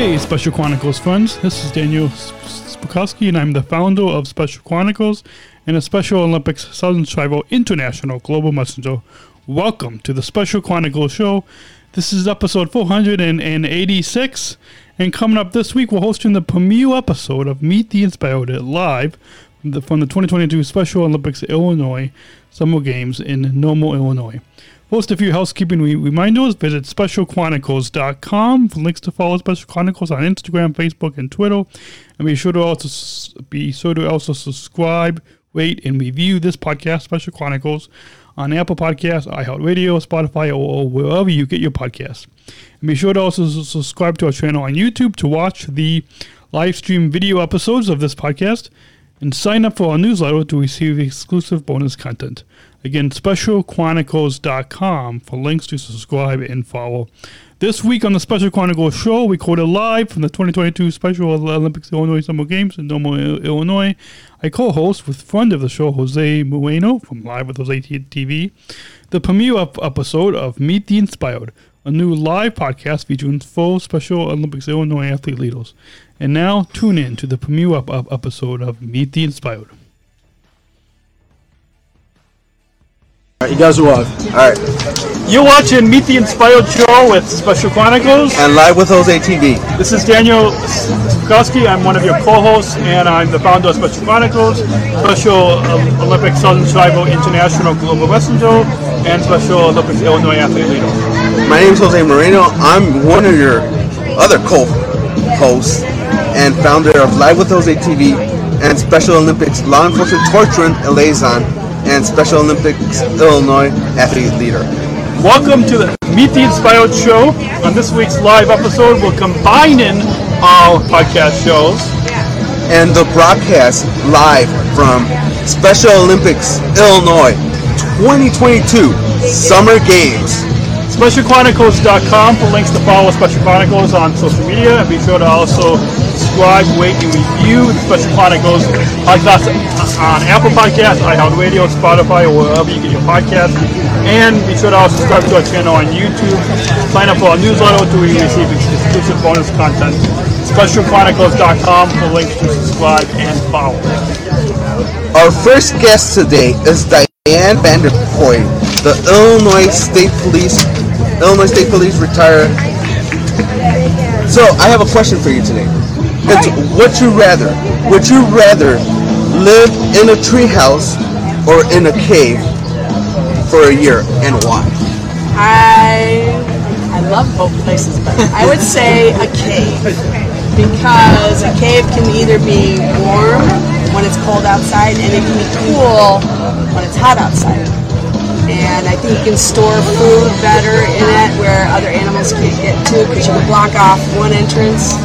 Hey, Special Chronicles friends. This is Daniel Smrokowski, and I'm the founder of Special Chronicles and the Special Olympics Sargent Shriver International Global Messenger. Welcome to the Special Chronicles show. This is episode 486, and coming up this week, we're hosting the premiere episode of Meet the Inspired live from the, from the 2022 Special Olympics Illinois Summer Games in Normal, Illinois. First, a few housekeeping reminders. Visit specialchronicles.com for links to follow Special Chronicles on Instagram, Facebook, and Twitter. And be sure to also be sure to also subscribe, rate, and review this podcast, Special Chronicles, on Apple Podcasts, iHeartRadio, Spotify, or wherever you get your podcasts. And be sure to also subscribe to our channel on YouTube to watch the live stream video episodes of this podcast and sign up for our newsletter to receive exclusive bonus content. Again, specialchronicles.com for links to subscribe and follow. This week on the Special Chronicles show, we recorded live from the 2022 Special Olympics Illinois Summer Games in Normal, Illinois. I co-host with friend of the show, Jose Moreno from Live with Jose TV, the premiere ep- episode of Meet the Inspired, a new live podcast featuring full Special Olympics Illinois athlete leaders. And now, tune in to the premiere ep- ep- episode of Meet the Inspired. You guys what? Alright. You're watching Meet the Inspired show with Special Chronicles. And live with Jose TV. This is Daniel Smrokowski. I'm one of your co-hosts, and I'm the founder of Special Chronicles, Special um, Olympics Sargent Shriver International Global Messenger, and Special Olympics Illinois Athlete Leader. My name is Jose Moreno. I'm one of your other co-hosts and founder of Live with Jose TV and Special Olympics Law Enforcement Torch Run Liaison and Special Olympics Illinois Athlete Leader. Welcome to the Meet the Inspired show. On this week's live episode, we're combining our podcast shows. And the broadcast live from Special Olympics Illinois 2022 Summer Games. SpecialChronicles.com for links to follow Special Chronicles on social media. And be sure to also subscribe, rate, and review the Special Chronicles podcast on Apple Podcasts, iHeartRadio, Spotify, or wherever you get your podcasts. And be sure to also subscribe to our channel on YouTube. Sign up for our newsletter to receive exclusive bonus content. SpecialChronicles.com for links to subscribe and follow. Our first guest today is Diane Vandercoy, the Illinois State Police, Illinois State Police retire. So I have a question for you today. It's would you rather? Would you rather live in a treehouse or in a cave for a year, and why? I I love both places, but I would say a cave because a cave can either be warm when it's cold outside and it can be cool when it's hot outside. And I think you can store food better in it where other animals can't get to because you can block off one entrance.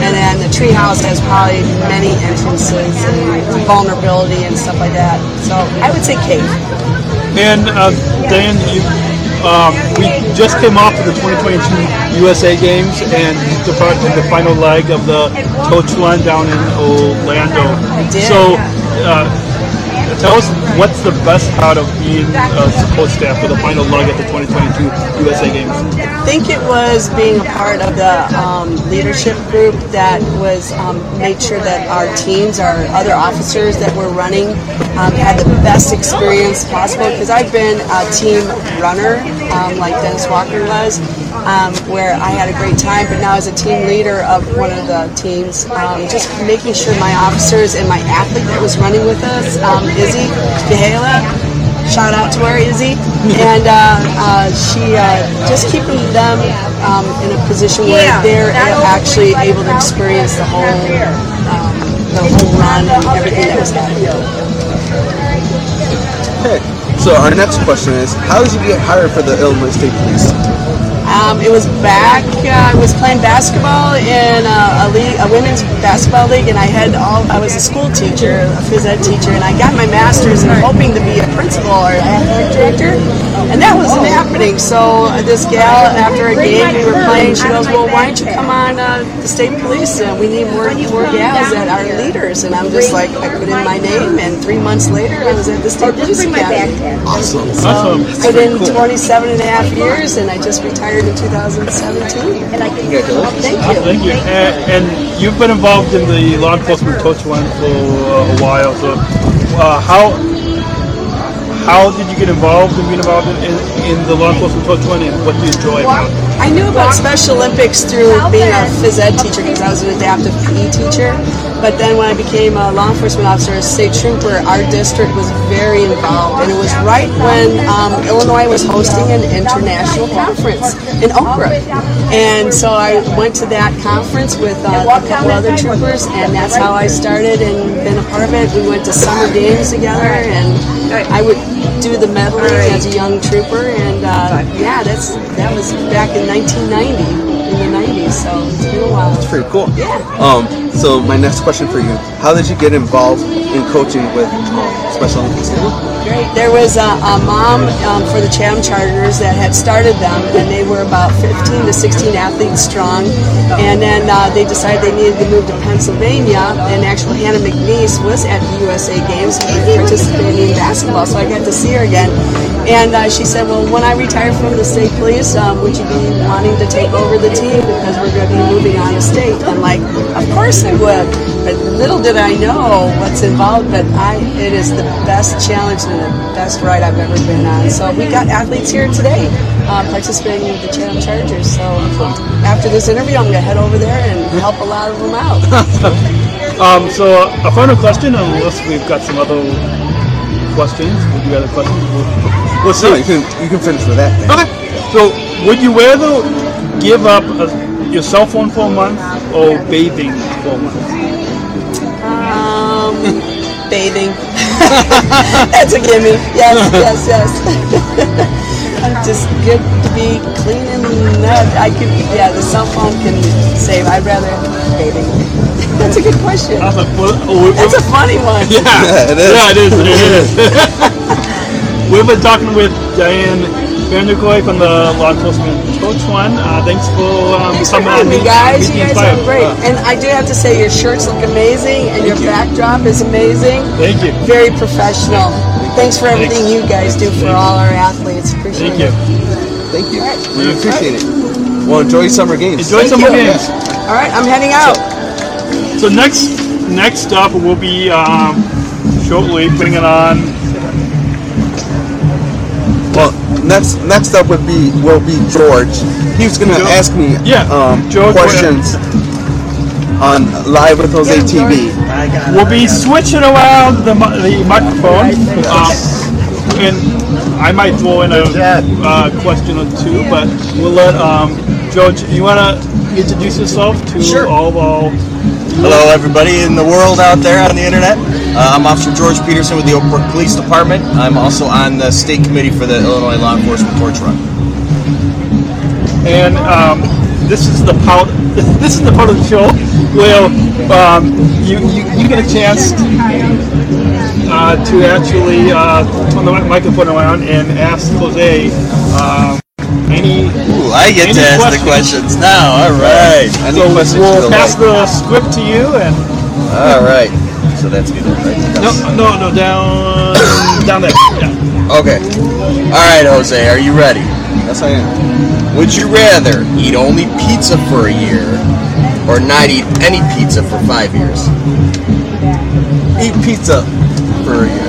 And then the treehouse has probably many entrances and vulnerability and stuff like that. So I would say cave. And uh, Dan, you, um, we just came off of the 2022 USA Games and in the final leg of the Torch Run down in Orlando. did, So, uh, tell us what's the best part of being a support staff for the final leg at the 2022 USA Games. I think it was being a part of the um, leadership group that was um, made sure that our teams, our other officers that were running, um, had the best experience possible. Because I've been a team runner, um, like Dennis Walker was, um, where I had a great time. But now as a team leader of one of the teams, um, just making sure my officers and my athlete that was running with us, um, Izzy Gahala, shout out to her, Izzy, and uh, uh, she uh, just keeping them um, in a position where they're actually able to experience the whole um, the whole run and everything that was happening. Okay. So our next question is, how did you get hired for the Illinois State Police? Um, it was back. Uh, I was playing basketball in a, a league, a women's basketball league, and I had all. I was a school teacher, a phys ed teacher, and I got my master's and hoping to be a principal or athletic director, and that wasn't happening. So uh, this gal, after a game we were playing, she goes, "Well, why don't you come on uh, the state police? Uh, we need more more gals that are leaders." And I'm just like, I put in my name, and three months later, I was at the state police academy. Awesome. Awesome. Put in 27 and a half years, and I just retired in 2017. And I can Congratulations. thank you. Thank you. And, and you've been involved in the law enforcement Torch Run for uh, a while. So, uh, how how did you get involved in being involved in, in, in the law enforcement Torch Run, and what do you enjoy about it? I knew about Special Olympics through being a phys ed teacher because I was an adaptive PE teacher. But then when I became a law enforcement officer, a state trooper, our district was very involved. And it was right when um, Illinois was hosting an international conference in Oak And so I went to that conference with uh, a couple other troopers, and that's how I started and been a part of it. We went to summer games together, and I would do the medaling as a young trooper. And uh, yeah, that's that was back in 1990, in the 90s. So it's been a while. Pretty cool. Yeah. Um, so my next question for you: How did you get involved in coaching with um, Special Olympics? Great. There was a, a mom um, for the Chatham Chargers that had started them, and they were about 15 to 16 athletes strong. And then uh, they decided they needed to move to Pennsylvania, and actually Hannah McNeese was at the USA Games participating in basketball, so I got to see her again. And uh, she said, "Well, when I retire from the state police, um, would you be wanting to take over the team because we're going to be moving on to state?" I'm like, "Of course I would." But little did I know what's involved. But I, it is the best challenge and the best ride I've ever been on. So we got athletes here today uh, participating with the Chatham Chargers. So after this interview, I'm going to head over there and help a lot of them out. Um, so a final question, unless we've got some other questions. Would you other questions? We'll, we'll see. No, you can you can finish with that. Man. Okay. So, would you rather give up a, your cell phone for a month or bathing for a month? Um, bathing. That's a gimme. Yes, yes, yes. I'm just good to be clean and nut. I could, yeah, the cell phone can save. I'd rather bathing. That's a good question. I was well, oh, That's a funny one. yeah, Yeah, it is. Yeah, it is. It is. We've been talking with Diane Vandercoy from the law enforcement Torch Run. Uh, thanks for um, Thanks for coming having on me, guys. You the guys are Inspired. great. Uh, And I do have to say, your shirts look amazing, and your you. backdrop is amazing. Thank you. Very professional. Thanks for everything you guys do for all our athletes. Appreciate Thank you. it. Thank you. We appreciate it. Well, enjoy summer games. Enjoy Thank some more you. games. All right, I'm heading out. So next, next up will be um, shortly putting it on. Next next up would be will be George. He was gonna George? ask me Yeah, um, George, questions on live with Jose TV. We'll be switching around the, the microphone, um, and I might throw in a uh, question or two, but we'll let um, George. You want to introduce yourself to Sure. all of our Hello, everybody in the world out there on the internet. Uh, I'm Officer George Peterson with the Oak Brook Police Department. I'm also on the state committee for the Illinois Law Enforcement Torch Run. and um, this is the part. This is the part of the show where um, you, you you get a chance uh, to actually uh, turn the microphone around and ask Jose um, any. Ooh, I get Any to ask the questions? questions now. All right. Any So questions we'll to the pass light? the script to you and. All right. So that's good. Right? No, no, no, down, down there. Yeah. Okay. All right, Jose, are you ready? Yes, I am. Would you rather eat only pizza for a year or not eat any pizza for five years? Eat pizza for a year.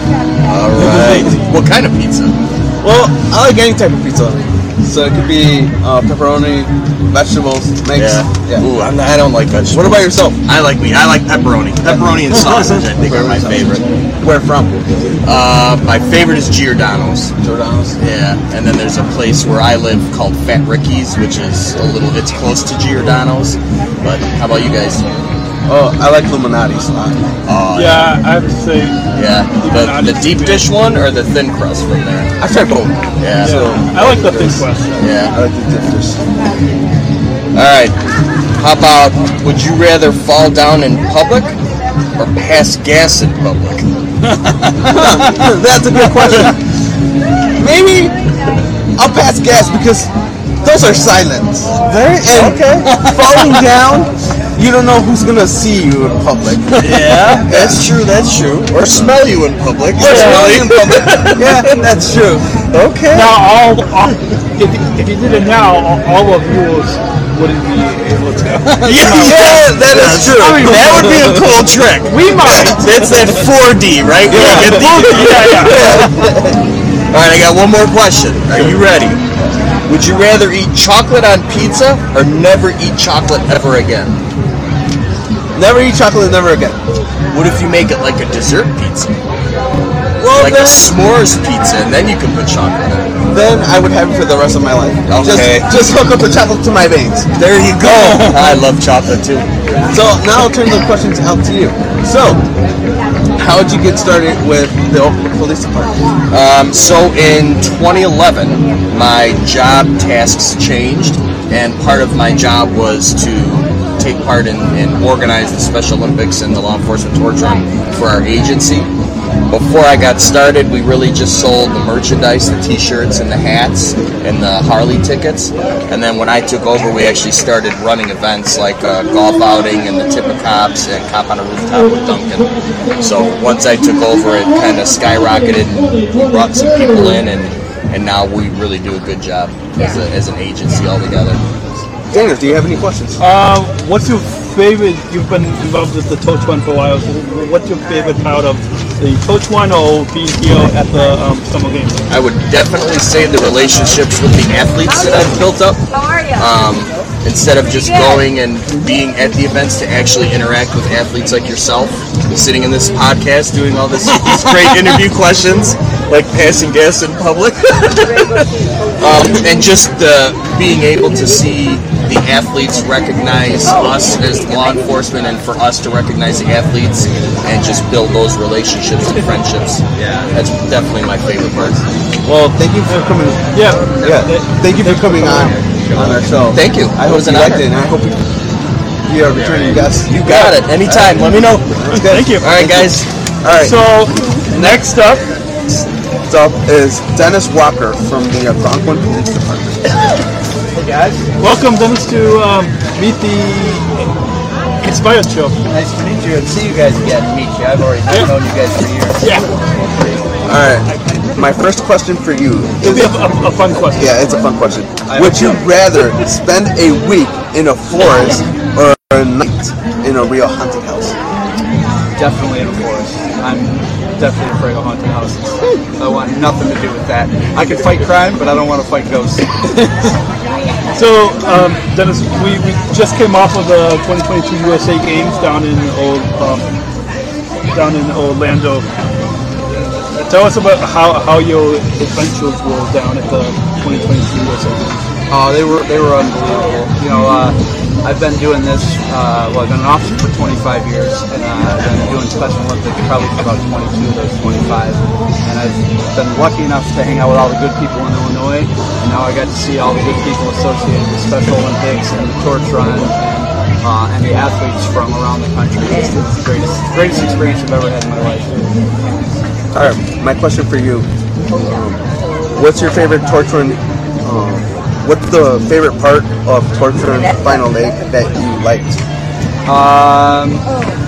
All right. what kind of pizza? Well, I like any type of pizza. So it could be uh, pepperoni, vegetables, mix. Yeah. Ooh, I'm not, I don't like vegetables. What about yourself? I like meat. I like pepperoni. Pepperoni and sausage, I think, are my favorite. Where from? Uh, my favorite is Giordano's. Giordano's. Yeah, and then there's a place where I live called Fat Ricky's, which is a little. It's close to Giordano's. But how about you guys? Oh, I like Lou Malnati's a lot. Oh, Yeah, I have to say, Yeah. The, the deep dish one or the thin crust from there? I've tried both. Yeah. So, I like the thin crust. Yeah. I like the difference. All right. How about would you rather fall down in public or pass gas in public? That's a good question. Maybe I'll pass gas because those are silent. Very and falling down, you don't know who's gonna see you in public. Yeah, that's true. That's true. Or smell you in public. Or smell you in public. Yeah, that's true. Okay. Now, all, all if, if you did it now, all, all of yours wouldn't be able to. Yeah, yeah, that is true. that would be a cool trick. we might. That's that 4D, right? Where you get the- yeah, yeah. All right, I got one more question. Are you ready? Would you rather eat chocolate on pizza or never eat chocolate ever again? Never eat chocolate, never again. What if you make it like a dessert pizza? Well, Like then, a s'mores pizza, and then you can put chocolate in it. then I would have it for the rest of my life. Okay. Just, just hook up the chocolate to my veins. There you go. I love chocolate too. So now I'll turn the questions out to you. So, how did you get started with the Oak Brook Police Department? Um, so in 2011, my job tasks changed, and part of my job was to take part in and organize the Special Olympics and the law enforcement torch run for our agency. Before I got started, we really just sold the merchandise, the T-shirts and the hats and the Harley tickets. And then when I took over, we actually started running events like a golf outing and the Tip-A-Cops and Cop on a Rooftop with Dunkin. So once I took over, it kind of skyrocketed. We brought some people in, and and now we really do a good job as, a, as an agency altogether. Daniel, do you have any questions? Um, what's your favorite? You've been involved with the Torch Run for a while. So what's your favorite part of the Torch Run or being here at the um, summer games? I would definitely say the relationships with the athletes that I've built up. How are you? Um, instead of just going and being at the events to actually interact with athletes like yourself, sitting in this podcast doing all this these great interview questions, like passing gas in public, um, and just uh, being able to see the athletes recognize us as law enforcement, and for us to recognize the athletes and just build those relationships and friendships. Yeah, that's definitely my favorite part. Well, thank you for coming. Yeah, Yeah, thank you for coming on on our show. Thank you. I It hope was you an liked honor. it, and I hope you, you are returning guest. You got it. Anytime. Let me know. Thank you. All right, guys. All right. So next up, Next up is Dennis Walker from the Algonquin Police Department. Hey guys, welcome Dennis to um, meet the Inspired Show. nice to meet you and see you guys again. Meet you. I've already known you guys for years. Yeah, All right. My first question for you it'll be a, a, a fun question. yeah, it's a fun question. Would you rather spend a week in a forest or a night in a real haunted house? Definitely in a forest. I'm definitely afraid of haunted houses. I want nothing to do with that. I can fight crime, but I don't want to fight ghosts. So, um, Dennis, we, we just came off of the 2022 USA Games down in old, um, down in Orlando. Tell us about how, how your adventures were down at the 2022 USA Games. Oh, they were they were unbelievable. You know, uh, I've been doing this. Uh, well, I've been an officer for 25 years, and uh, I've been doing Special Olympics probably for about 22 of those 25. And I've been lucky enough to hang out with all the good people in Illinois, and now I got to see all the good people associated with Special Olympics and the torch run. And, uh, and the athletes from around the country. It's the greatest, greatest experience I've ever had in my life. All right. My question for you: What's your favorite torch run? Um, what's the favorite part of torch run final Leg that you liked? Um,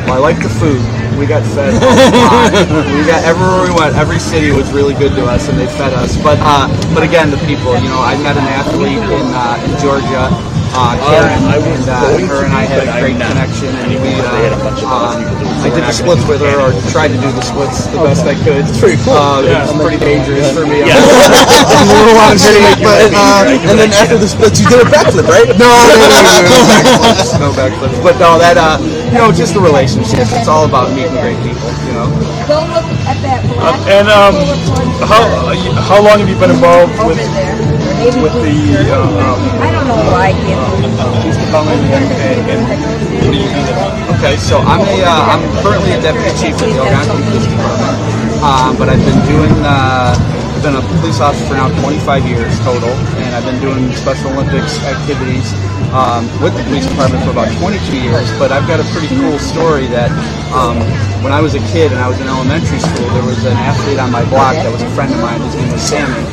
well, I like the food. We got fed. a lot. we got everywhere we went. Every city was really good to us, and they fed us. But uh, but again, the people. You know, I met an athlete in uh, in Georgia. Uh, Karen, and uh, her and I had a great connection, and we, uh, um, I did the splits with her, or tried to do the splits the best I could. It's pretty cool. Uh, It was pretty dangerous for me. I'm a little on But, uh, and then after the splits, you did a backflip, right? no, no, no, no, no backflips, no backflips. But no, that uh, you know, just the relationships. It's all about meeting great people. You know. Don't look at that Um, black. and um, how how long have you been involved with with the uh, um, I don't know why he police and, and, what do you do there? Okay, so I'm a uh, I'm currently a deputy chief of the Algonquin Police Department, um, but I've been doing uh, I've been a police officer for now 25 years total, and I've been doing Special Olympics activities um, with the police department for about 22 years. But I've got a pretty cool story that um, when I was a kid and I was in elementary school, there was an athlete on my block that was a friend of mine. His name was Sammy,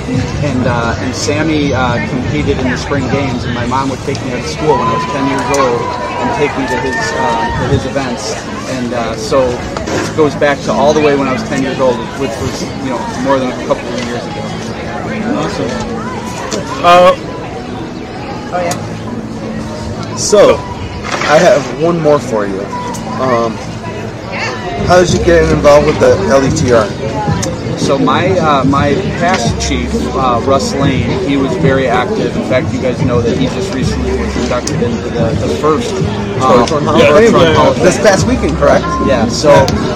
and uh, and Sammy uh, competed in the spring games, and my mom would take me out of school when I was 10 years old and take me to his uh, to his events. And uh, so it goes back to all the way when I was 10 years old, which was you know more than a couple of years ago. Awesome. Uh, So, I have one more for you. Um, how did you get involved with the E LETR? So my uh, my past chief, uh, Russ Laine, he was very active. In fact, you guys know that he just recently was inducted into the, the first uh, Torch Run Torch Hall of Fame, Run This past weekend, correct? Yeah, so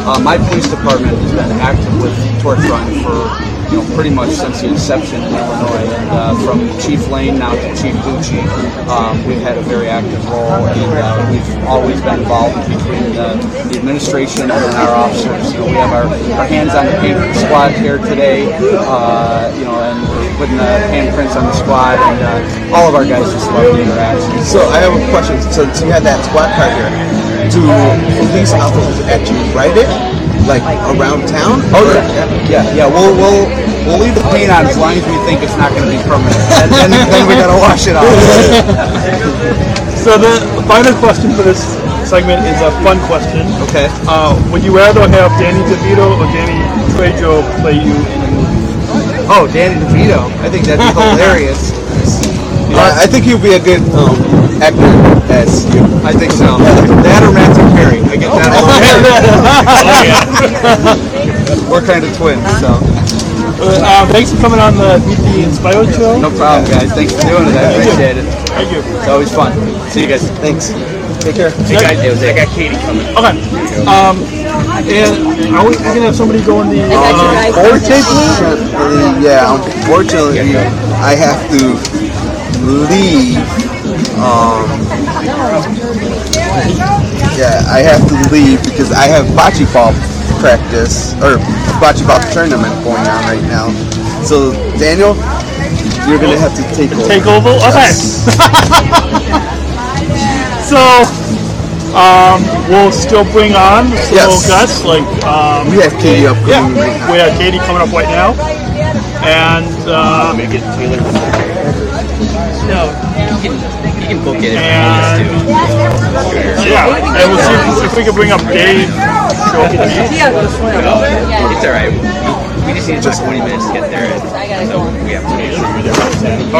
uh, my police department has been active with Torch Run for you know pretty much since the inception in Illinois, and uh, from Chief Laine now to Chief Bucci, um, we've had a very active role, and uh, we've always been involved between the, the administration and our officers. You know, we have our, our hands on the paint squad here today, uh, you know, and we're putting the handprints on the squad, and uh, all of our guys just love the interaction. So I have a question. Since you had that squad car here, do police officers actually write it, like around town? Oh yeah, yeah, yeah. We'll we'll we'll leave the paint on as long as we think it's not going to be permanent, and then, then we got to wash it off. so the final question for this segment is a fun question. Okay. Uh, would you rather have Danny DeVito or Danny Trejo play you in a movie? Oh, Danny DeVito. I think that'd be hilarious. Uh, I think he'd be a good um, actor as you. I think so. That or Matthew Perry. I get that all the time. We're kind of twins, so. Uh, thanks for coming on the Meet the Inspired show. No problem, guys. Thanks for doing it. I appreciate it. Thank you. It's always fun. See you guys. Thanks. Take care. Hey guys, I got Katie coming. Okay. Um, and are we going to have somebody go in the uh, Unfortunately, yeah, unfortunately, I have to leave. Um, yeah, I have to leave because I have bocce ball practice or a bocce ball tournament going on right now. So, Daniel, you're gonna have to take over. take over? Okay. so, um, we'll still bring on some Yes. little guests like um, We have Katie up yeah, coming right now. we have Katie coming up right now, and um, Make it Taylor. No, you can, you can book it. and yeah, and we'll see if, if we can bring up Dave. Show up to me. It's all right. We, we just need about 20 minutes to get there. And so we have to make sure we're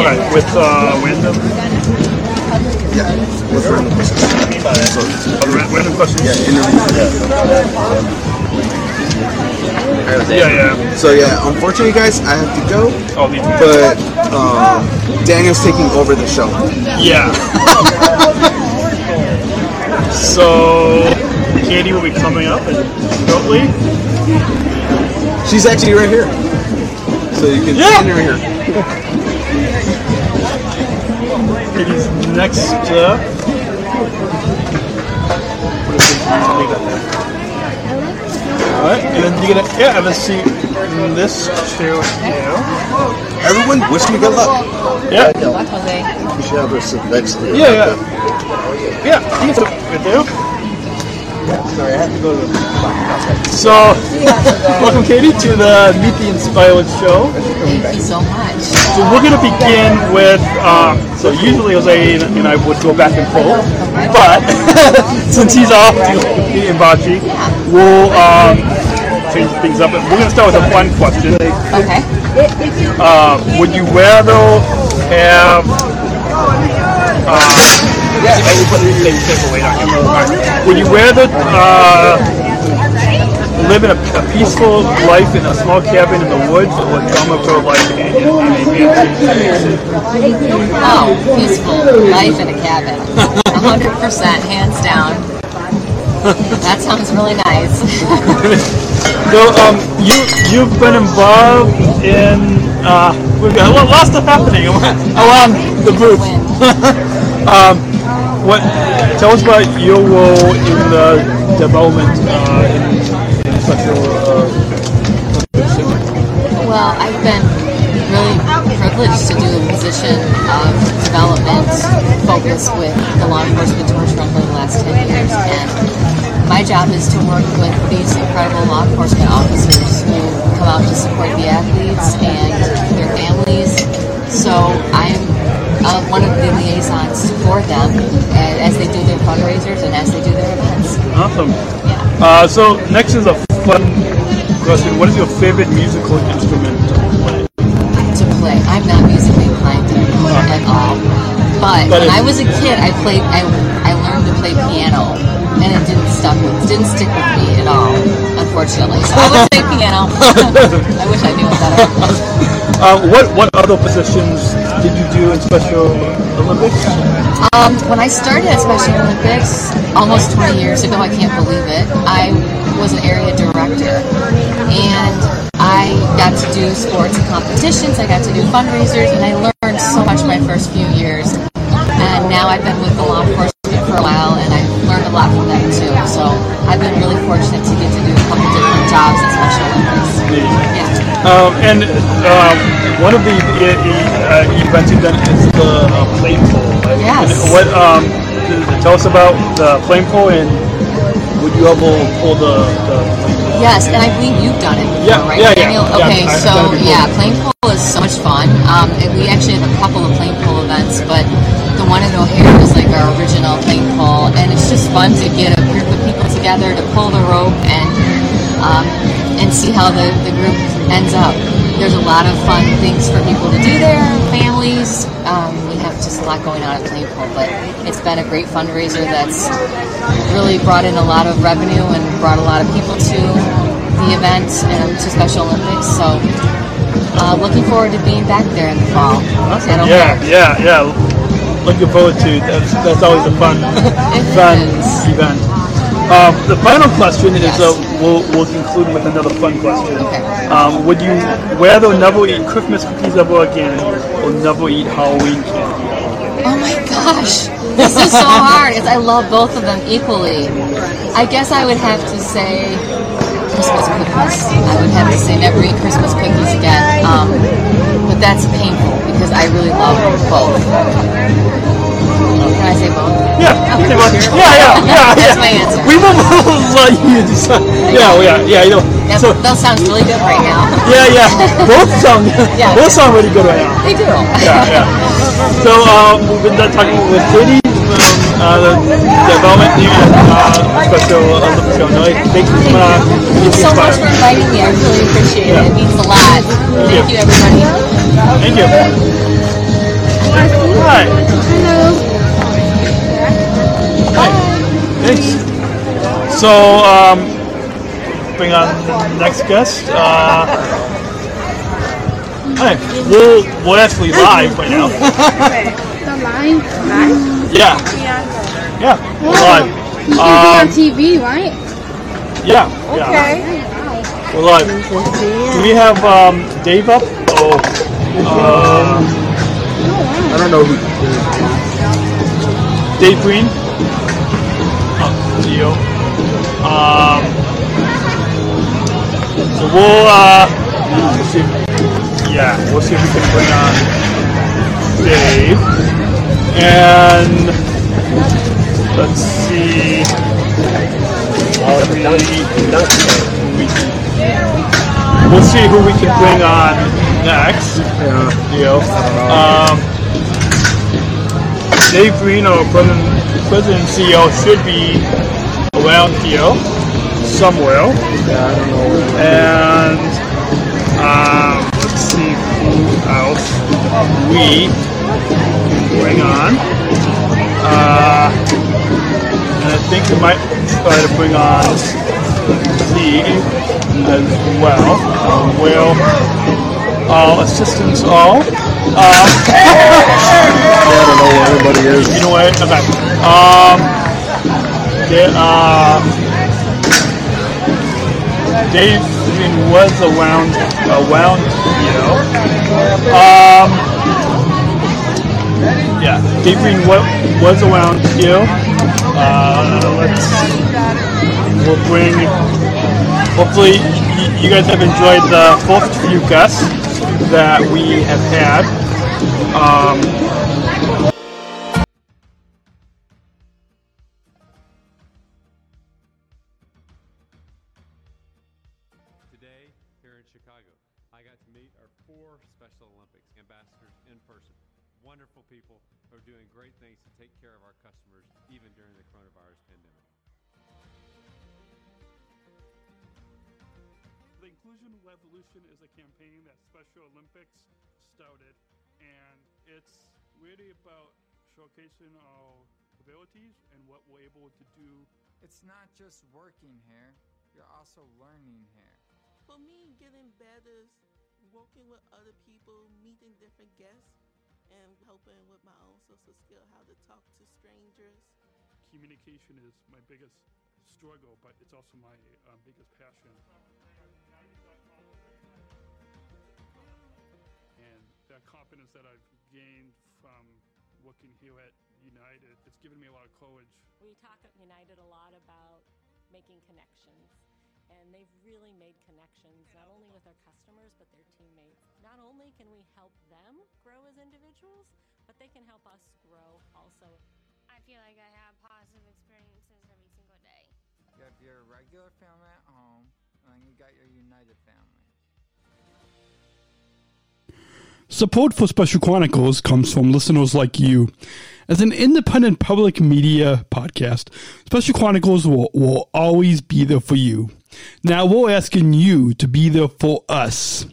Okay, with uh, Wyndham. Yeah, with random questions. Ra- random questions. Yeah, interview. Yeah, yeah. So yeah, unfortunately, guys, I have to go. Oh, the, But um, Daniel's taking over the show. yeah. so, Katie will be coming up and shortly. She's actually right here. So you can Yeah. stand right here. Katie's next. Uh, Alright, and then you're gonna yeah, have a seat in this chair here. Everyone, wish me good luck. Yeah, We should have her sit next to you. yeah, yeah. Yeah, you can sit right there. Sorry, I had to go to the So, welcome Katie to the Meet the Inspired show. Thank you so much. So we're gonna begin with, um, so usually Jose and I would go back and forth, but since he's off to compete in bocce, we'll um, change things up. We're gonna start with a fun question. Okay. Uh, would you rather have uh, would you rather uh, live in a, a peaceful life in a small cabin in the woods or drama pro life in, in, in a mansion? Oh, peaceful life in a cabin. 100%, hands down. That sounds really nice. So um, you you've been involved in uh, we've got a lot, lot of stuff happening around the booth. um, what? Tell us about your role in the development uh, in, in special. Uh, Well, I've been really privileged to do a position of development focus with the law enforcement torch run for the last 10 years. And my job is to work with these incredible law enforcement officers who come out to support the athletes and their families. So I'm uh, one of the liaisons for them as they do their fundraisers and as they do their events. awesome. Uh, so next is a fun question. What is your favorite musical instrument to play? to play. I'm not musically inclined at all. But But when I was a kid, I played. I, I learned to play piano, and it didn't stuck with didn't stick with me at all, unfortunately. So I would say piano. I wish I knew it better. Uh, what what other positions did you do in Special Olympics? Um, when I started at Special Olympics almost 20 years ago, I can't believe it. I was an area director, and I got to do sports and competitions. I got to do fundraisers, and I learned so much my first few years. And now I've been with the law enforcement for a while, and I've learned a lot from them too. So I've been really fortunate to get to do a couple different jobs at Special Olympics. Yeah. Um, and um, one of the uh, events you've done is the uh, Plane Pull. Right? Yes. And what? Um, tell us about the Plane Pull and would you ever pull the, the? Yes, and I believe you've done it before, Yeah, right, yeah, yeah. Daniel? Yeah, Okay, I've so done it before. yeah, Plane Pull is so much fun. Um, and we actually have a couple of Plane Pull events, but the one in O'Hare is like our original fun to get a group of people together to pull the rope and um, and see how the, the group ends up. There's a lot of fun things for people to do there, families. Um, we have just a lot going on at Plane Pull, but it's been a great fundraiser that's really brought in a lot of revenue and brought a lot of people to the event and to Special Olympics. So, uh, looking forward to being back there in the fall. at Yeah, O'Hare. yeah, yeah. Looking forward to that's that's always a fun fun event. Um, the final question is uh, we'll, we'll conclude with another fun question. Um, would you rather never eat Christmas cookies ever again or never eat Halloween candy? Oh my gosh, this is so hard. I love both of them equally. I guess I would have to say Christmas cookies. I would have to say never eat Christmas cookies again. Um, that's painful because I really love both. Can I say both? Yeah, you say both. yeah, yeah, yeah, That's yeah. my answer. We will let you decide. Yeah, yeah, yeah. You know, That, so that sounds really good right now. yeah, yeah. Both sound Yeah. both sound really good right now. They do. Yeah, yeah. So um, we've been talking with Katie from uh, the development team at uh, Special Olympics Illinois. Thanks for coming on. Thank you so much for inviting me. I really appreciate it. It means a lot. Thank you, everybody. Thank you. Hi. Hello. Hi. Thanks. So, um, bring on the next guest. Uh, hi. We're, we're actually live right now. The line, live? Yeah. Yeah. We're live. You can Um, be on TV, right? yeah. Yeah. We're live. Do we have um, Dave up? Oh. Um, I don't know who. Dave Breen. Oh, Gio. Um, so we'll uh, we'll see. Yeah, we'll see if we can bring on Dave. And let's see. We'll see who we can bring on next. Yeah. You know, um, Dave Breen, our president, president and CEO, should be around here somewhere. Yeah, I don't know. And um, let's see who else we bring on. Uh, and I think we might try to bring on Z as well. Um, well, our assistants all. Um, I don't know where everybody is. You know what? Okay. Um, there are. Dave was around around You know. Um, yeah, Gabriel what was around here. Uh, let's. We'll bring. Hopefully, you guys have enjoyed the first few guests that we have had. Um, biggest struggle, but it's also my um, biggest passion. And that confidence that I've gained from working here at United, it's given me a lot of courage. We talk at United a lot about making connections, and they've really made connections not only with our customers but their teammates. Not only can we help them grow as individuals, but they can help us grow also. I feel like I have positive experiences every single day. You have your regular family at home, and then you got your United family. Support for Special Chronicles comes from listeners like you. As an independent public media podcast, Special Chronicles will, will always be there for you. Now we're asking you to be there for us.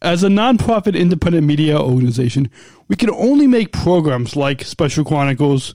As a nonprofit independent media organization, we can only make programs like Special Chronicles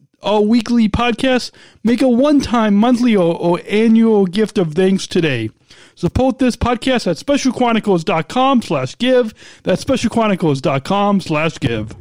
our weekly podcast, make a one-time, monthly, or, or annual gift of thanks today. Support this podcast at specialchronicles.com slash give. That's specialchronicles.com slash give.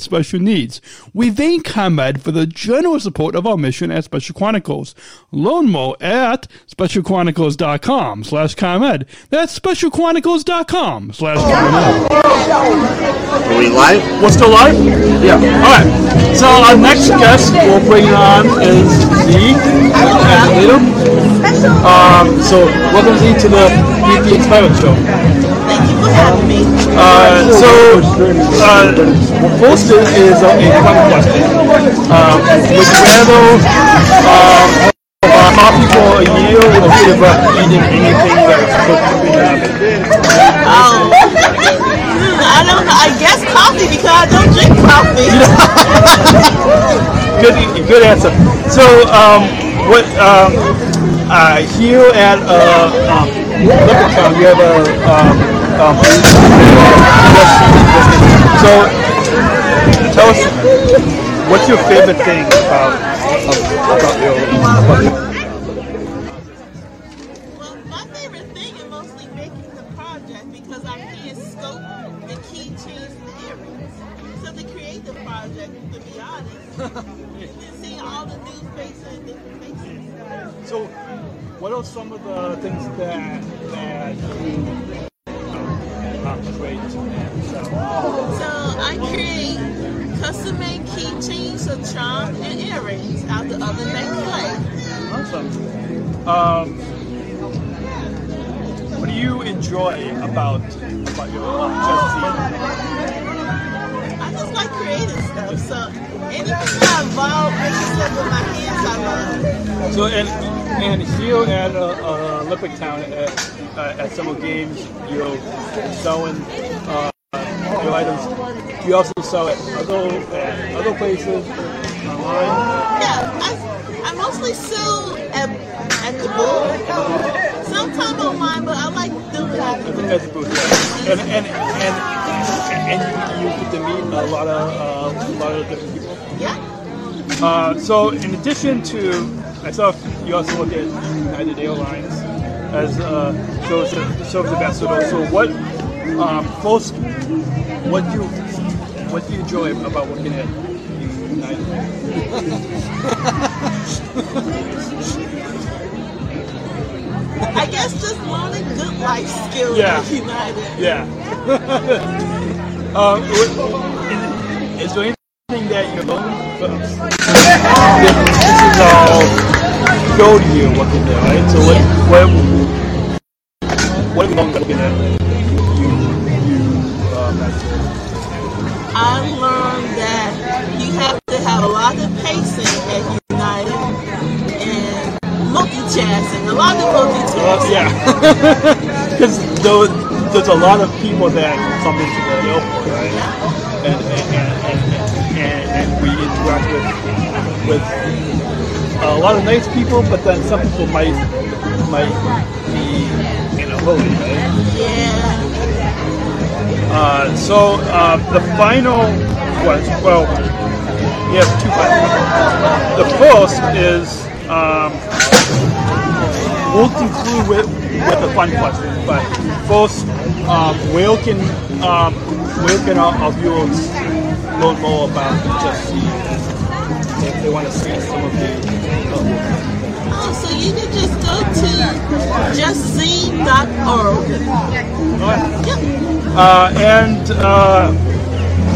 special needs. We thank ComEd for the generous support of our mission at Special Chronicles. Learn more at specialchronicles.com slash ComEd. That's specialchronicles.com slash ComEd. Are we live? We're still live? Yeah. Alright. So our next guest we'll bring on is Z. Um, so welcome Z to the BP Inspired Show. Thank you for having me. Uh, so, uh, first is, a, a common question. Um, would you um, uh, coffee for a year or give up eating anything that's cooked to be Um, hmm, I don't know. I guess coffee because I don't drink coffee. good, good answer. So, um, what um, uh, here at uh, um, Olympic Town, we have a um, um, so tell us what's your favorite thing about about your about your Well, my favorite thing is mostly making the project because I can scope the keychains and the earrings. So to create the project, to be honest, you can see all the new faces and different faces. So, what are some of the things that that you custom made keychains or charms and earrings out the oven baked clay. Awesome. Um, what do you enjoy about about your longevity? I just like creative stuff. So anything that involves making stuff with my hands, I love. So and and here at uh, uh, Olympic Town at uh, at Summer Games, you're selling uh, your items. You also sell at other at other places online. Yeah, I, I mostly sell at, at the booth. Sometimes online, but I like doing it at the booth. At the booth, yeah. and and and and you get to meet a lot of uh, a lot of different people. Yeah. Uh, so in addition to myself, you also look at United Airlines as uh, shows shows ambassador. So what um, first, what do you what do you enjoy about working at United? I guess just learning good life skills Yeah. at United. Yeah. um, is, is there anything that you learned? This is all go to you working there, right? So what what what have you learned looking at you you I learned that you have to have a lot of patience at United and multitasking, a lot of uh, multitasking. yeah, because there's a lot of people that come into the airport, right? And and, and, and, and, and we interact with with a lot of nice people, but then some people might might be in a hurry, right? Uh, so uh, the final was well, we have two finals. The first is um, we'll conclude with with a fun question, but first, um, where can um, where can our, our viewers learn more about Just if they want to see some of the Oh, so you can just go to justzine.org. Uh, and uh,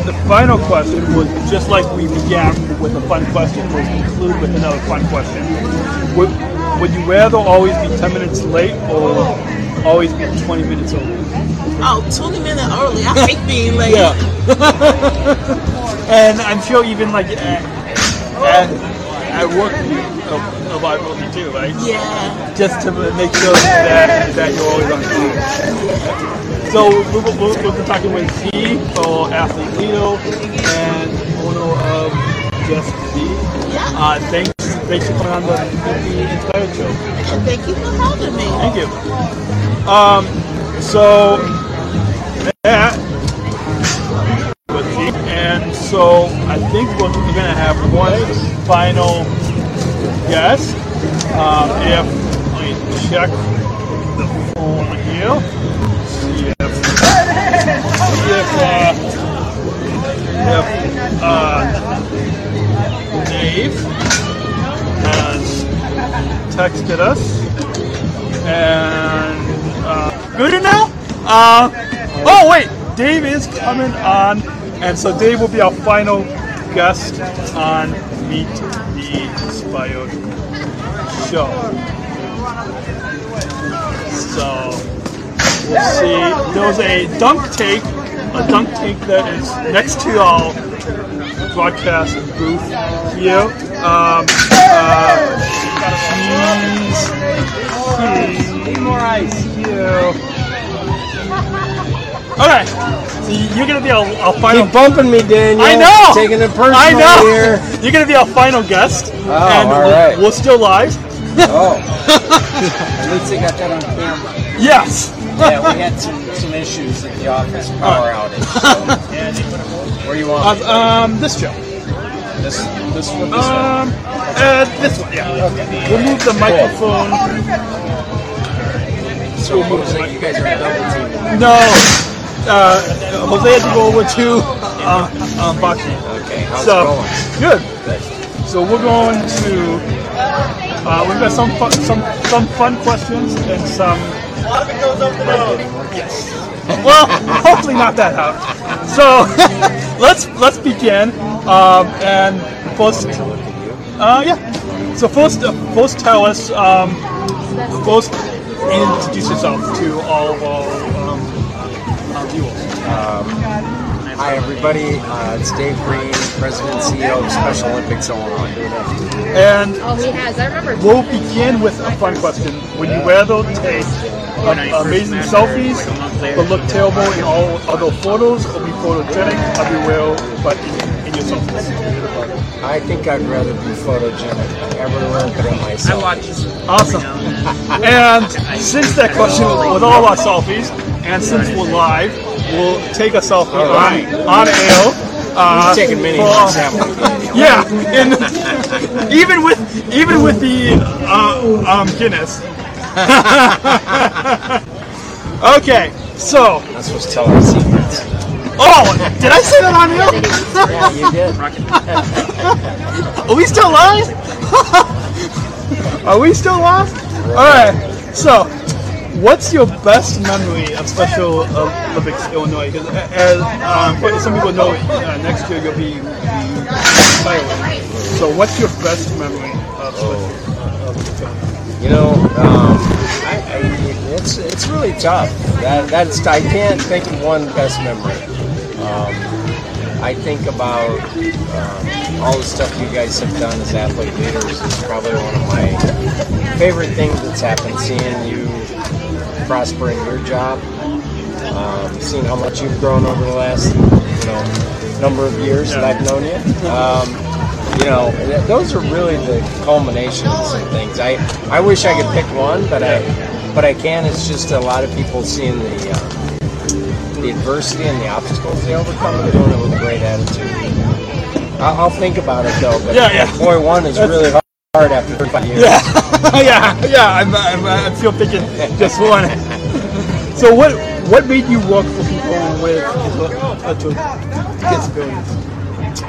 the final question was just like we began with a fun question, was conclude with another fun question. Would, would you rather always be 10 minutes late or always be 20 minutes early? Oh, 20 minutes early. I hate being late. Yeah. and I'm sure even like at, at, at work you uh, arrive early too, right? Yeah. Just to make sure that, that you're always on the time. So we've, we've, we've been talking with Z for Athlete Leader and owner of Just Z. Yeah. Uh, thanks, thanks for coming on the, Inspired Show. And thank you for having me. Thank you. Um, so that and so I think we're, we're gonna have one final guest. Um, if I check the phone here, see if see if uh, if uh, Dave has texted us and uh, good now. Uh, oh wait, Dave is coming on, and so Dave will be our final guest on Meet the Inspired show. So we'll see. There was a dunk take, a dunk take that is next to our broadcast booth here. Um, uh, cheese, cheese, more ice here. Okay, so you're gonna be our, our final. Guest. Keep bumping me, Daniel. I know. Taking it personal I know. here. You're gonna be our final guest, Oh, and all we're, right. we're still live. Oh. At least they got that on camera. Yes. Yeah, we had some, some issues at the office, power outage. So. Where you want? Uh, um, this show. This, this one. This Um, uh, this one, yeah. Okay. We'll move the microphone. So it looks like you guys are double teaming. No. Uh, Jose had to go over to uh, um, bocce. Okay, how's so, it going? Good. So we're going to. Uh, we've got some fun, some some fun questions and some. Yes. Well, hopefully not that hard. So let's let's begin. Um, and first, uh, yeah. So first, uh, first tell us. Um, first, introduce yourself to all of our Um, hi, everybody. Uh, it's Dave Breen, President and CEO of Special Olympics Illinois. And Oh, he has. I remember. we'll begin with a fun question. Would you rather take uh, amazing selfies but look terrible in all other photos or be photogenic everywhere but in, in your selfies? I think I'd rather be photogenic everywhere but in myself. Awesome. and since that question was all about selfies, and since we're live, we'll take a selfie All right. on, on air. Uh, We've taken many for- ones. Yeah, and even with even with the uh, um, Guinness. okay, so. That's what's telling secrets. Oh, did I say that on air? Yeah, you did. Are we still live? Are we still live? All right. So, what's your best memory of Special Olympics Illinois? Because as um, some people know, uh, next year you'll be retiring. So, what's your best memory of Special Olympics Illinois? You know, um, I, I, it's it's really tough. That that's I can't think of one best memory. Um, I think about um, all the stuff you guys have done as athlete leaders is probably one of my favorite things that's happened. Seeing you prosper in your job, um, seeing how much you've grown over the last you know number of years that I've known you. Um, you know, those are really the culminations and things. I, I wish I could pick one, but I but I can. It's just a lot of people seeing the uh, the adversity and the obstacles they overcome and doing it with a great attitude. I'll, I'll think about it though. But Yeah, yeah. boy, one is really hard after 35 years. Yeah, yeah, yeah. I'm, I'm, I'm still thinking just one. So, what what made you work for people with disabilities?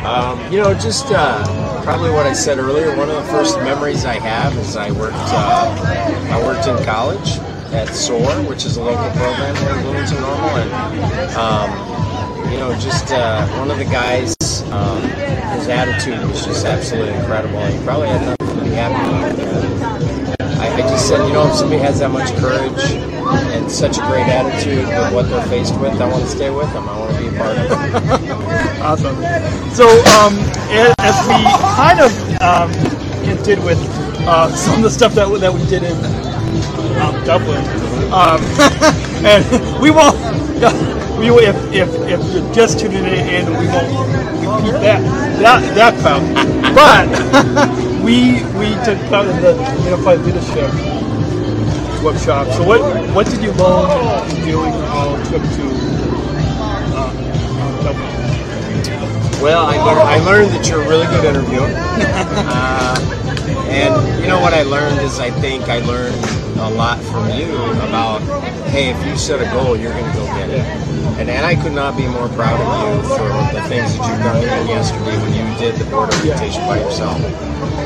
Um, you know, just uh, probably what I said earlier. One of the first memories I have is I worked. Uh, I worked in college at SOAR, which is a local program here in Bloomington Normal, and um, you know, just uh, one of the guys. Um, his attitude was just absolutely incredible. He probably had nothing to be happy about. I, I just said, you know, if somebody has that much courage and such a great attitude with what they're faced with, I want to stay with them. I want to be a part of it. Awesome. So, um, as we kind of um, hinted with uh, some of the stuff that, that we did in Dublin, um, and we won't. We will, if, if, if you're just tuning in, and we won't repeat that that that part. But we we took part in the Unified Leadership workshop. So what what did you learn in doing our trip to uh, Dublin? Well, I learned, I learned that you're a really good interviewer. uh, and you know what I learned is I think I learned a lot from you about, hey, if you set a goal, you're going to go get it. And, and I could not be more proud of you for the things that you've done even yesterday when you did the board orientation by yourself.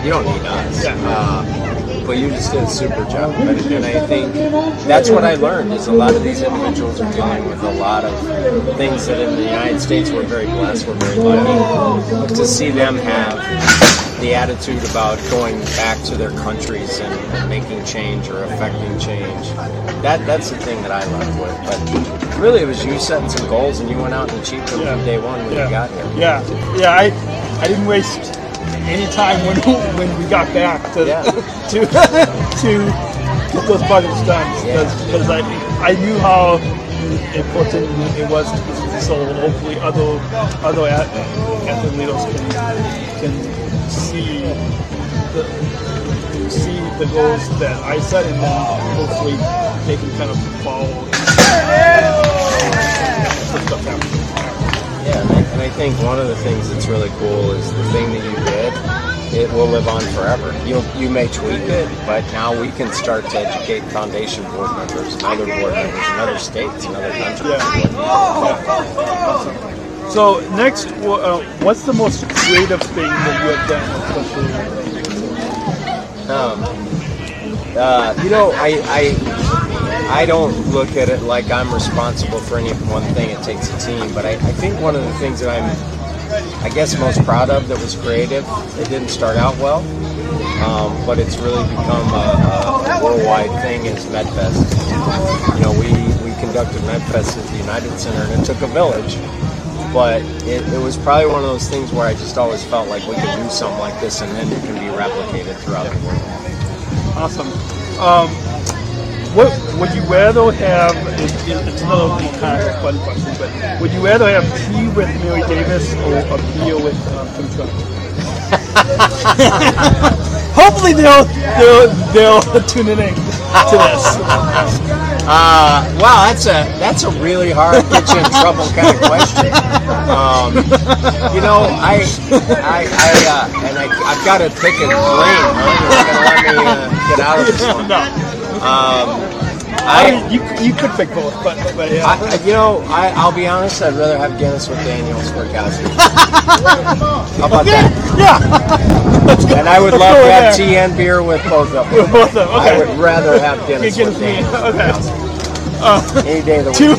You don't need us. Uh, but you just did a super job. And, and I think that's what I learned is a lot of these individuals are dealing with a lot of things that in the United States we're very blessed, we're very lucky. To see them have the attitude about going back to their countries and, making change or affecting change, that that's the thing that I left with. But really, it was you setting some goals and you went out and achieved them from day one when you got here. Yeah, yeah. I I didn't waste any time when when we got back to to to get those projects done because I I knew how important it was. To this so hopefully, other other at- athlete leaders can can see the see the goals that I set, and then hopefully they can kind of follow. the. Yeah, and I, and I think one of the things that's really cool is the thing that you did. It will live on forever. You you may tweak it, but now we can start to educate foundation board members, and other board members, in other states, and other countries. So next, uh, what's the most creative thing that you have done. Um, uh, you know, I, I I don't look at it like I'm responsible for any one thing. It takes a team. But I, I think one of the things that I'm, I guess, most proud of that was creative. It didn't start out well, um, but it's really become a, a worldwide thing. Is MedFest. You know, we we conducted MedFest at the United Center, and it took a village. But it, it was probably one of those things where I just always felt like we could do something like this, and then it can be replicated throughout the world. Awesome. Um, what would you rather have? It, it, it's another kind of fun question, but would you rather have tea with Mary Davis or a beer with um, Tim Trump? Hopefully they'll they'll they'll tune in to this. Uh, wow, that's a that's a really hard get you in trouble kind of question. Um, you know, I I, I uh, and I I've got to pick a lane. Huh? You're not gonna let me uh, get out of this one. No. Um, I I, you you could pick both, but but yeah. I, you know, I, I'll be honest. I'd rather have Guinness with Daniel Smrokowski. How about that? Yeah. And I would Let's love go to have there. tea and beer with both of them. With both of them, okay. I would rather have Guinness, Guinness with with me, Daniel. okay. Uh, Any day of the week. two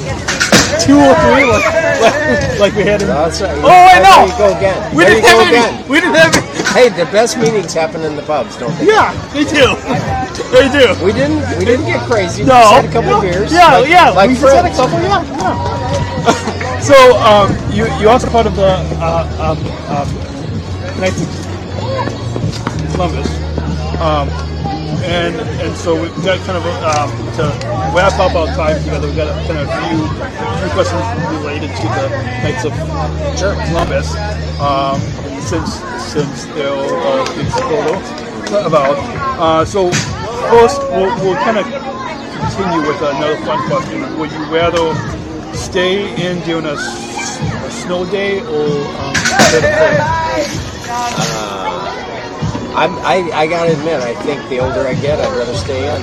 or three, like, like, we had. In, That's right. Oh, I know. you go again. We There didn't have any. again. We didn't have any. Hey, the best meetings happen in the pubs, don't they? Yeah, they do. They do. We didn't. We didn't get crazy. No. We just had a couple no. of beers. Yeah, like, yeah. Like we just had a couple. Yeah. yeah. so, um, you you also part of the uh, um, um, Columbus, um, and and so we've got kind of a, um, to wrap up our time together. We've got a, kind of a few few questions related to the Knights of Columbus, um, since since they're a big supporter about. Uh, so first, we'll, we'll kind of continue with another fun question. Would you rather stay in during a, s- a snow day or um, I'm, I, I gotta admit, I think the older I get, I'd rather stay in.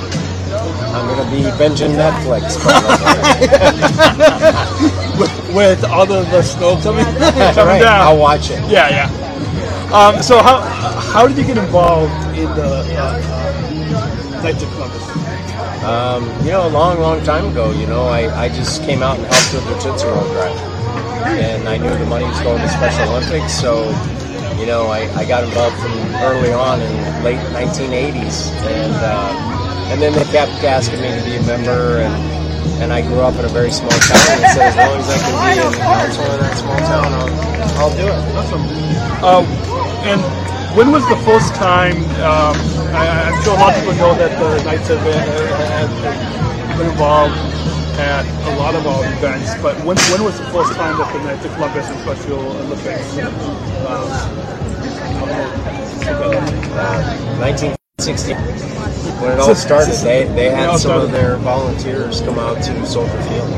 I'm gonna be binging Netflix. with, with all the, the snow coming, coming Right, down. I'll watch it. Yeah, yeah. Um, so how how did you get involved in the uh, uh, Knights of Columbus? Um, you know, a long, long time ago, you know, I, I just came out and helped with the Tootsie Roll Drive. And I knew the money was going to Special Olympics, so, you know, I, I got involved from early on in late 1980s. And, uh, and then they kept asking me to be a member, and, and I grew up in a very small town, and said as long as I can be in that small town, I'll, I'll do it. Awesome. Um, and when was the first time? Um, I, I'm sure a lot of people know that the Knights have been, have have been involved at a lot of our events, but when, when was the first time that the Knights of Columbus and Special Olympics? Um, Uh, 1960 when it all started. They they When it all had some of their volunteers come out to Soldier Field,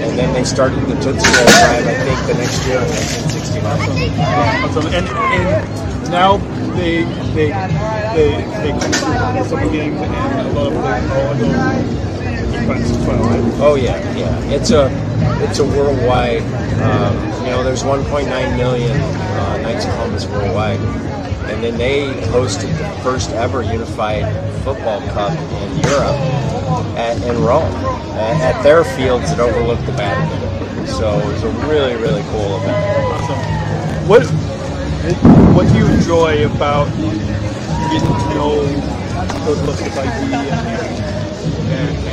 and then they started the Tootsie Roll Drive. I think the next year in 1969. And, and now they they they they come to the summer games and a lot of the other events as well. Right? Oh yeah, yeah. It's a it's a worldwide. Um, you know, there's 1.9 million uh, Knights of Columbus worldwide, and then they hosted the first ever unified football cup in Europe at, in Rome at, at their fields that overlook the Vatican. So it was a really really cool event. Awesome. What what do you enjoy about getting to know those looks of ID and and, and being involved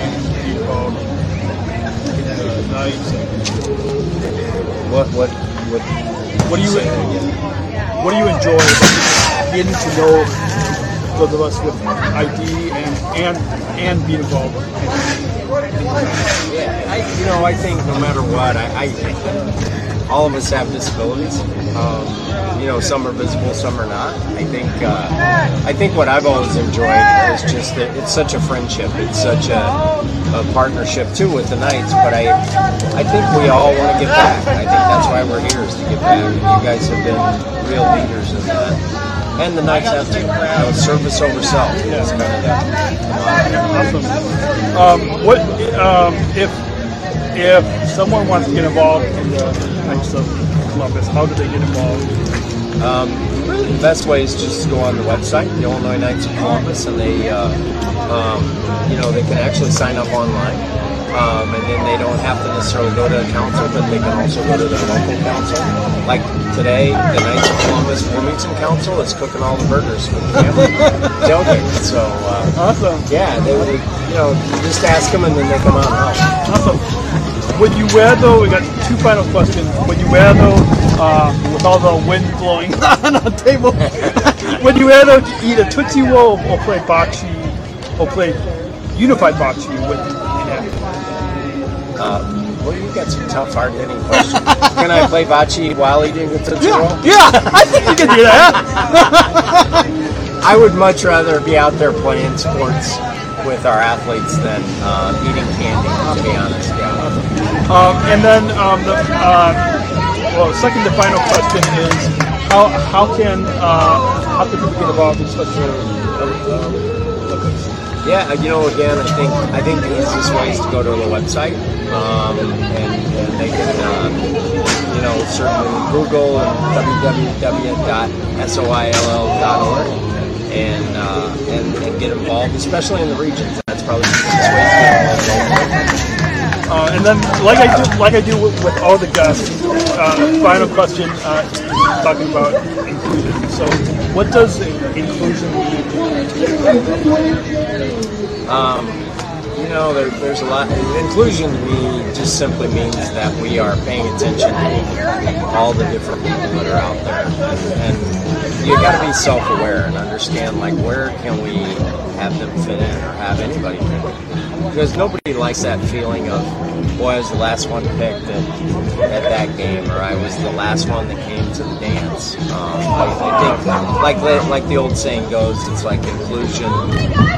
What what what? what do you what do you enjoy getting to know those of us with ID and and and being involved? Yeah, I, you know, I think no matter what, I, I all of us have disabilities. Um, you know, some are visible, some are not. I think, uh, I think what I've always enjoyed is just that it's such a friendship. It's such a, a partnership too with the Knights. But I, I think we all want to get back. I think that's why we're here is to get back. And You guys have been real leaders in that. And the Knights have to. You know, service over self is kind of the, Awesome. Um, what um, if if someone wants to get involved in the Knights of Columbus? How do they get involved? Um, really, the best way is just to go on the website, the Illinois Knights of Columbus, and they, uh, um, you know, they can actually sign up online. um, and then they don't have to necessarily go to a council, but they can also go to their local council. Like today, the Knights of Columbus Wilmington Council is cooking all the burgers for the family tailgate. So uh, awesome. Yeah, they would, you know, just ask them and then they come out and help. Awesome. Would you wear though? We got two final questions. Would you wear though, uh, with all the wind blowing on the table? would you wear though to eat a tootsie roll or play bocce or play unified bocce with an Uh, well, you got some tough, hard-hitting questions. Can I play bocce while eating a Tootsie Yeah, Roll? yeah, I think you can do that. I would much rather be out there playing sports with our athletes than uh, eating candy, to be honest. Um, and then um, the uh, well, second to final question is how how can uh, how can people get involved in such a Olympics? Yeah, you know, again, I think I think the easiest way is to go to the website, um, and, and they can, uh, you know, certainly Google www.soill.org and, uh, and and get involved, especially in the regions. That's probably the easiest way to get involved. Uh, and then, like I do, like I do with, with all the guests, uh, final question, uh, talking about inclusion. So, what does inclusion mean? Um, you know, there, there's a lot. Inclusion to me just simply means that we are paying attention to all the different people that are out there, and you got to be self-aware and understand like where can we have them fit in or have anybody fit in, because nobody likes that feeling of, boy, I was the last one picked at, at that game, or I was the last one that came to the dance. Um, I, I think, like like the old saying goes, it's like inclusion.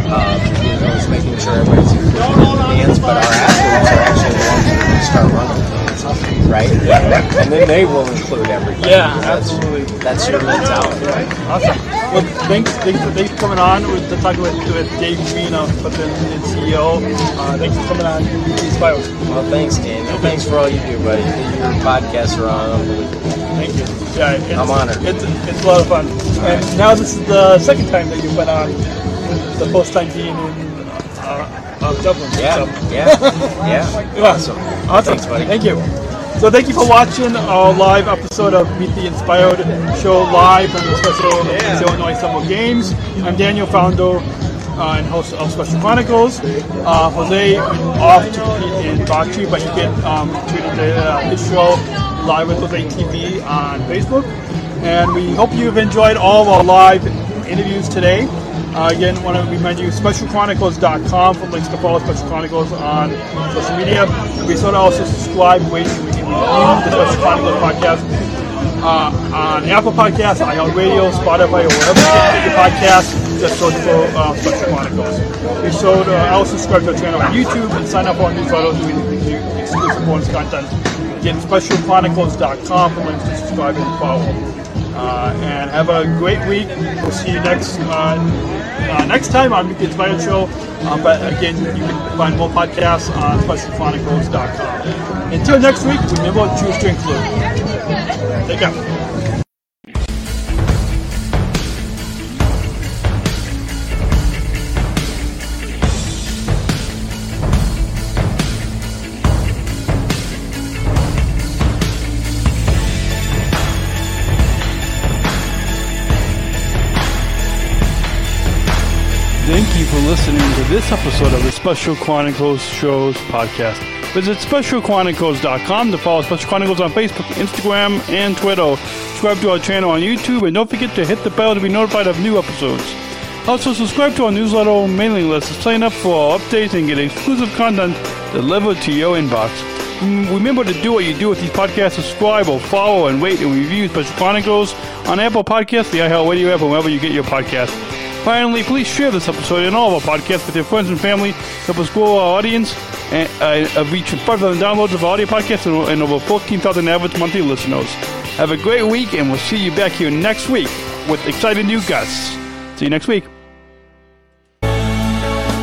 Uh, you know, is making sure everybody's included in the dance, but our athletes are actually the ones to start running right? And then they will include everybody. Yeah, That's- absolutely. That's your mentality. Awesome. Well, thanks, thanks, for, thanks for coming on with, to talk with, with Dave Breen, uh, President and CEO. Uh, thanks for coming on Inspired. Well, thanks, Daniel. Thanks for all you do, buddy. Your podcasts are unbelievable. Thank you. Yeah, it's, I'm honored. It's, it's a lot of fun. And now this is the second time that you've been on. The first time being in uh, uh, Dublin. Yeah, So- yeah, yeah. Awesome. Awesome. Thanks, buddy. Thank you. So thank you for watching our live episode of Meet the Inspired show live from the Special Illinois Summer Games. I'm Daniel, founder uh, and host of Special Chronicles. Uh, Jose off to compete in bocce, but you can um, tune into uh, his show live with Jose TV on Facebook. And we hope you've enjoyed all of our live interviews today. Uh, again, want to remind you, specialchronicles.com for links to follow Special Chronicles on social media. Be sure to also subscribe, rate, and review the Special Chronicles podcast uh, on Apple Podcasts, iHeartRadio, Spotify, or wherever you get your podcasts. Just search for uh, Special Chronicles. Be sure to also subscribe to our channel on YouTube and sign up for our newsletters with exclusive bonus content. Again, specialchronicles.com for links to subscribe and follow. Uh, and have a great week. We'll see you next uh, uh, next time on the Inspired Show. Uh, but again, you can find more podcasts on specialchronicles.com. Until next week, remember choose to include. Take care. This episode of the Special Chronicles Shows podcast. Visit specialchronicles.com to follow Special Chronicles on Facebook, Instagram, and Twitter. Subscribe to our channel on YouTube, and don't forget to hit the bell to be notified of new episodes. Also, subscribe to our newsletter mailing list to sign up for our updates and get exclusive content delivered to your inbox. Mm, Remember to do what you do with these podcasts. Subscribe or follow and rate and review Special Chronicles on Apple Podcasts, the iHeartRadio app, or wherever you get your podcasts. Finally, please share this episode and all of our podcasts with your friends and family. Help us grow our audience and uh, reach 5,000 downloads of our audio podcasts and, and over 14,000 average monthly listeners. Have a great week, and we'll see you back here next week with exciting new guests. See you next week.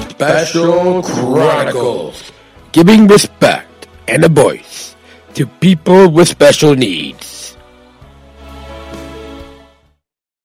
Special Chronicles, giving respect and a voice to people with special needs.